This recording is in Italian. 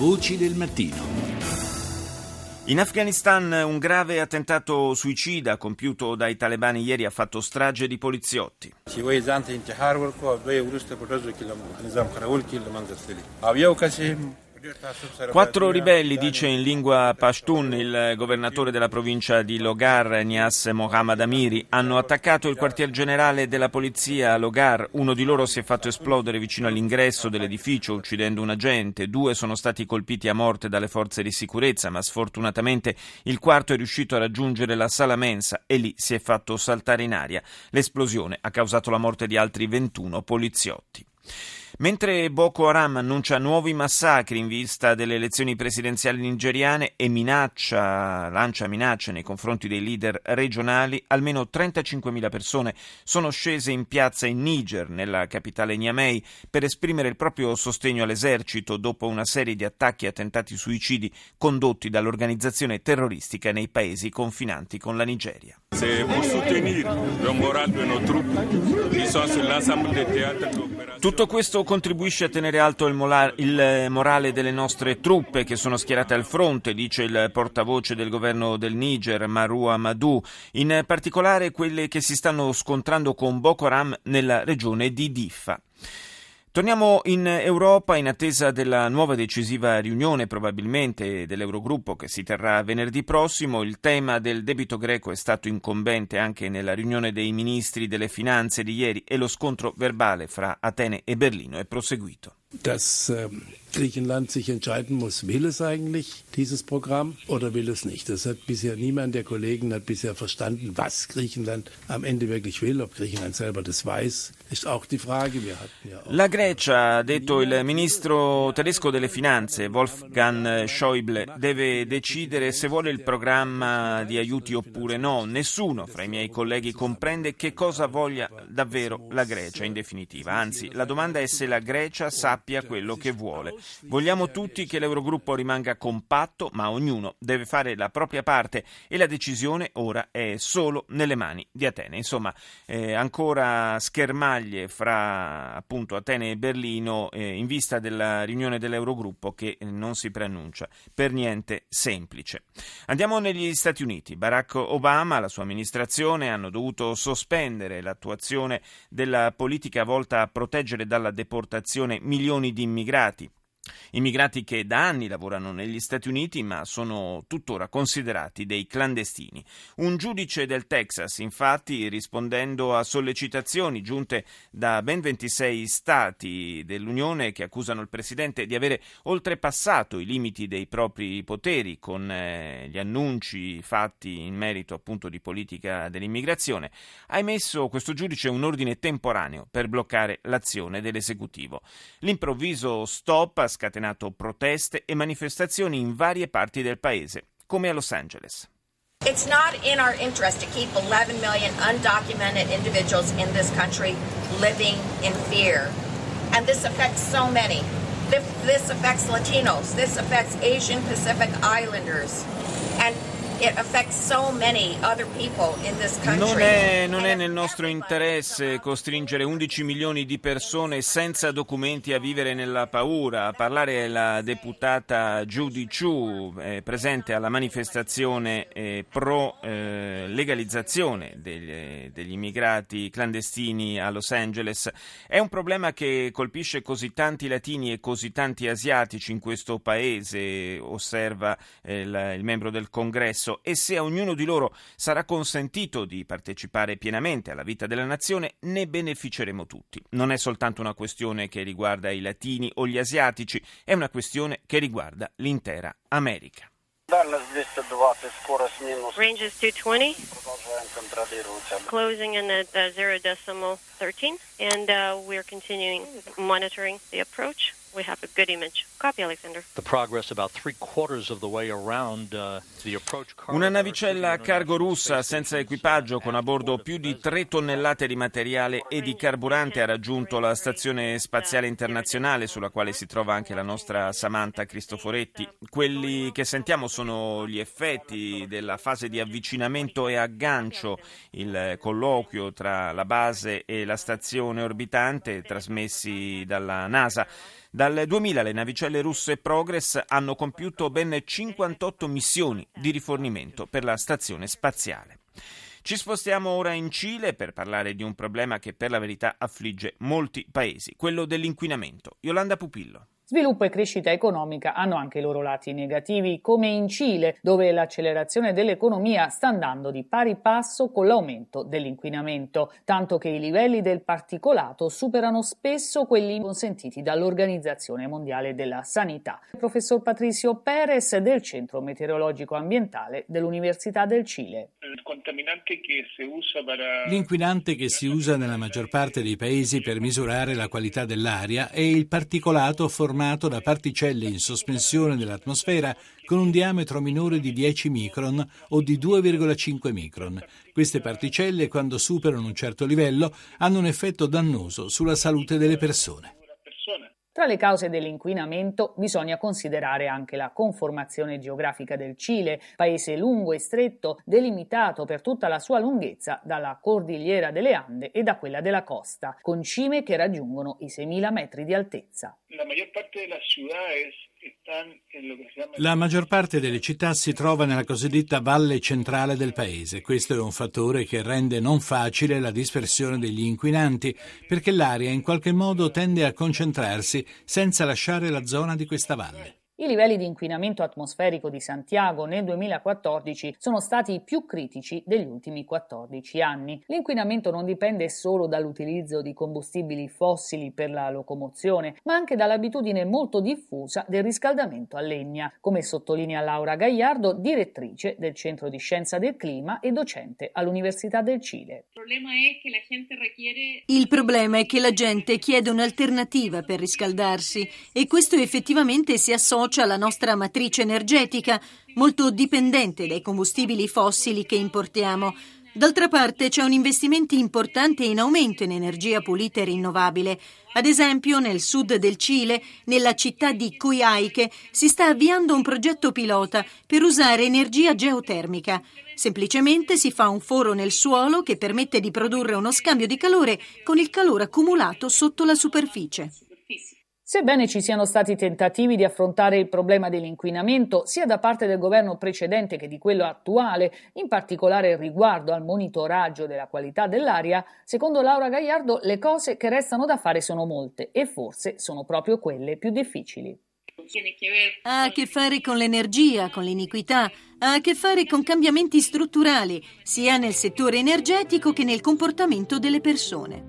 Voci del mattino. In Afghanistan un grave attentato suicida compiuto dai talebani ieri ha fatto strage di poliziotti. Quattro ribelli, dice in lingua Pashtun il governatore della provincia di Logar, Nias Mohammad Amiri, hanno attaccato il quartier generale della polizia a Logar. Uno di loro si è fatto esplodere vicino all'ingresso dell'edificio, uccidendo un agente. Due sono stati colpiti a morte dalle forze di sicurezza, ma sfortunatamente il quarto è riuscito a raggiungere la sala mensa e lì si è fatto saltare in aria. L'esplosione ha causato la morte di altri 21 poliziotti. Mentre Boko Haram annuncia nuovi massacri in vista delle elezioni presidenziali nigeriane e minaccia, lancia minacce nei confronti dei leader regionali, almeno 35.000 persone sono scese in piazza in Niger, nella capitale Niamey, per esprimere il proprio sostegno all'esercito dopo una serie di attacchi e attentati suicidi condotti dall'organizzazione terroristica nei paesi confinanti con la Nigeria. Tutto questo contribuisce a tenere alto il, mola- il, morale delle nostre truppe che sono schierate al fronte, dice il portavoce del governo del Niger, Marou Amadou, in particolare quelle che si stanno scontrando con Boko Haram nella regione di Diffa. Torniamo in Europa in attesa della nuova decisiva riunione probabilmente dell'Eurogruppo che si terrà venerdì prossimo. Il tema del debito greco è stato incombente anche nella riunione dei ministri delle finanze di ieri e lo scontro verbale fra Atene e Berlino è proseguito. Das, ähm Griechenland sich entscheiden muss, will es eigentlich dieses Programm oder will es nicht. Das hat bisher niemand der Kollegen hat bisher verstanden, was Griechenland am Ende wirklich will. Ob Griechenland selber das weiß, ist auch die Frage. La Grecia, ha detto il ministro tedesco delle finanze, Wolfgang Schäuble, deve decidere se vuole il programma di aiuti oppure no. Nessuno fra i miei colleghi comprende che cosa voglia davvero la Grecia in definitiva. Anzi, la domanda è se la Grecia sappia quello che vuole. Vogliamo tutti che l'Eurogruppo rimanga compatto, ma ognuno deve fare la propria parte e la decisione ora è solo nelle mani di Atene. Insomma, eh, ancora schermaglie fra appunto Atene e Berlino eh, in vista della riunione dell'Eurogruppo che non si preannuncia per niente semplice. Andiamo negli Stati Uniti. Barack Obama e la sua amministrazione hanno dovuto sospendere l'attuazione della politica volta a proteggere dalla deportazione milioni di immigrati Immigrati che da anni lavorano negli Stati Uniti ma sono tuttora considerati dei clandestini. Un giudice del Texas, infatti, rispondendo a sollecitazioni giunte da ben 26 stati dell'Unione che accusano il Presidente di avere oltrepassato i limiti dei propri poteri con eh, gli annunci fatti in merito appunto di politica dell'immigrazione, ha emesso questo giudice un ordine temporaneo per bloccare l'azione dell'esecutivo. L'improvviso stop scatenato proteste e manifestazioni in varie parti del paese, come a Los Angeles. It's not in our interest to keep 11 million undocumented individuals in this country living in fear. And this affects so many. This affects Latinos. This affects Asian Pacific Islanders. And non è, non è, nel nostro interesse costringere 11 milioni di persone senza documenti a vivere nella paura. A parlare la deputata Judy Chu, eh, presente alla manifestazione eh, pro eh, legalizzazione degli, degli immigrati clandestini a Los Angeles. È un problema che colpisce così tanti latini e così tanti asiatici in questo paese, osserva eh, il, il membro del Congresso stesso e se a ognuno di loro sarà consentito di partecipare pienamente alla vita della nazione, ne beneficeremo tutti. Non è soltanto una questione che riguarda i latini o gli asiatici, è una questione che riguarda l'intera America. Ranges 220. Closing in at uh, 0 decimal 13. And uh, we're continuing monitoring the approach. we have a good image. Copy, Alexander. The progress about three quarters of the way around uh, the approach Una navicella a cargo russa senza equipaggio con a bordo più di 3 tonnellate di materiale e di carburante ha raggiunto la stazione spaziale internazionale sulla quale si trova anche la nostra Samantha Cristoforetti. Quelli che sentiamo sono gli effetti della fase di avvicinamento e aggancio, il colloquio tra la base e la stazione orbitante trasmessi dalla NASA. Dal 2000 le navicelle russe Progress hanno compiuto ben 58 missioni di rifornimento per la stazione spaziale. Ci spostiamo ora in Cile per parlare di un problema che per la verità affligge molti paesi, quello dell'inquinamento. Yolanda Pupillo. Sviluppo e crescita economica hanno anche i loro lati negativi, come in Cile, dove l'accelerazione dell'economia sta andando di pari passo con l'aumento dell'inquinamento, tanto che i livelli del particolato superano spesso quelli consentiti dall'Organizzazione Mondiale della Sanità. Il professor Patricio Perez del Centro Meteorologico Ambientale dell'Università del Cile. L'inquinante che si usa nella maggior parte dei paesi per misurare la qualità dell'aria è il particolato formato formato da particelle in sospensione nell'atmosfera con un diametro minore di 10 micron o di 2,5 micron. Queste particelle, quando superano un certo livello, hanno un effetto dannoso sulla salute delle persone. Tra le cause dell'inquinamento bisogna considerare anche la conformazione geografica del Cile, paese lungo e stretto, delimitato per tutta la sua lunghezza dalla cordigliera delle Ande e da quella della costa, con cime che raggiungono i 6.000 metri di altezza. La maggior parte delle ciudades la maggior parte delle città si trova nella cosiddetta valle centrale del paese. Questo è un fattore che rende non facile la dispersione degli inquinanti, perché l'aria in qualche modo tende a concentrarsi senza lasciare la zona di questa valle. I livelli di inquinamento atmosferico di Santiago nel 2014 sono stati i più critici degli ultimi 14 anni. L'inquinamento non dipende solo dall'utilizzo di combustibili fossili per la locomozione, ma anche dall'abitudine molto diffusa del riscaldamento a legna, come sottolinea Laura Gagliardo, direttrice del Centro di Scienza del Clima e docente all'Università del Cile. Il problema è che la gente chiede un'alternativa per riscaldarsi e questo effettivamente si associa approccio alla nostra matrice energetica, molto dipendente dai combustibili fossili che importiamo. D'altra parte c'è un investimento importante in aumento in energia pulita e rinnovabile. Ad esempio, nel sud del Cile, nella città di Coyhaique, si sta avviando un progetto pilota per usare energia geotermica. Semplicemente si fa un foro nel suolo che permette di produrre uno scambio di calore con il calore accumulato sotto la superficie. Sebbene ci siano stati tentativi di affrontare il problema dell'inquinamento sia da parte del governo precedente che di quello attuale, in particolare riguardo al monitoraggio della qualità dell'aria, secondo Laura Gagliardo le cose che restano da fare sono molte e forse sono proprio quelle più difficili. Ha a che fare con l'energia, con l'iniquità, ha a che fare con cambiamenti strutturali, sia nel settore energetico che nel comportamento delle persone.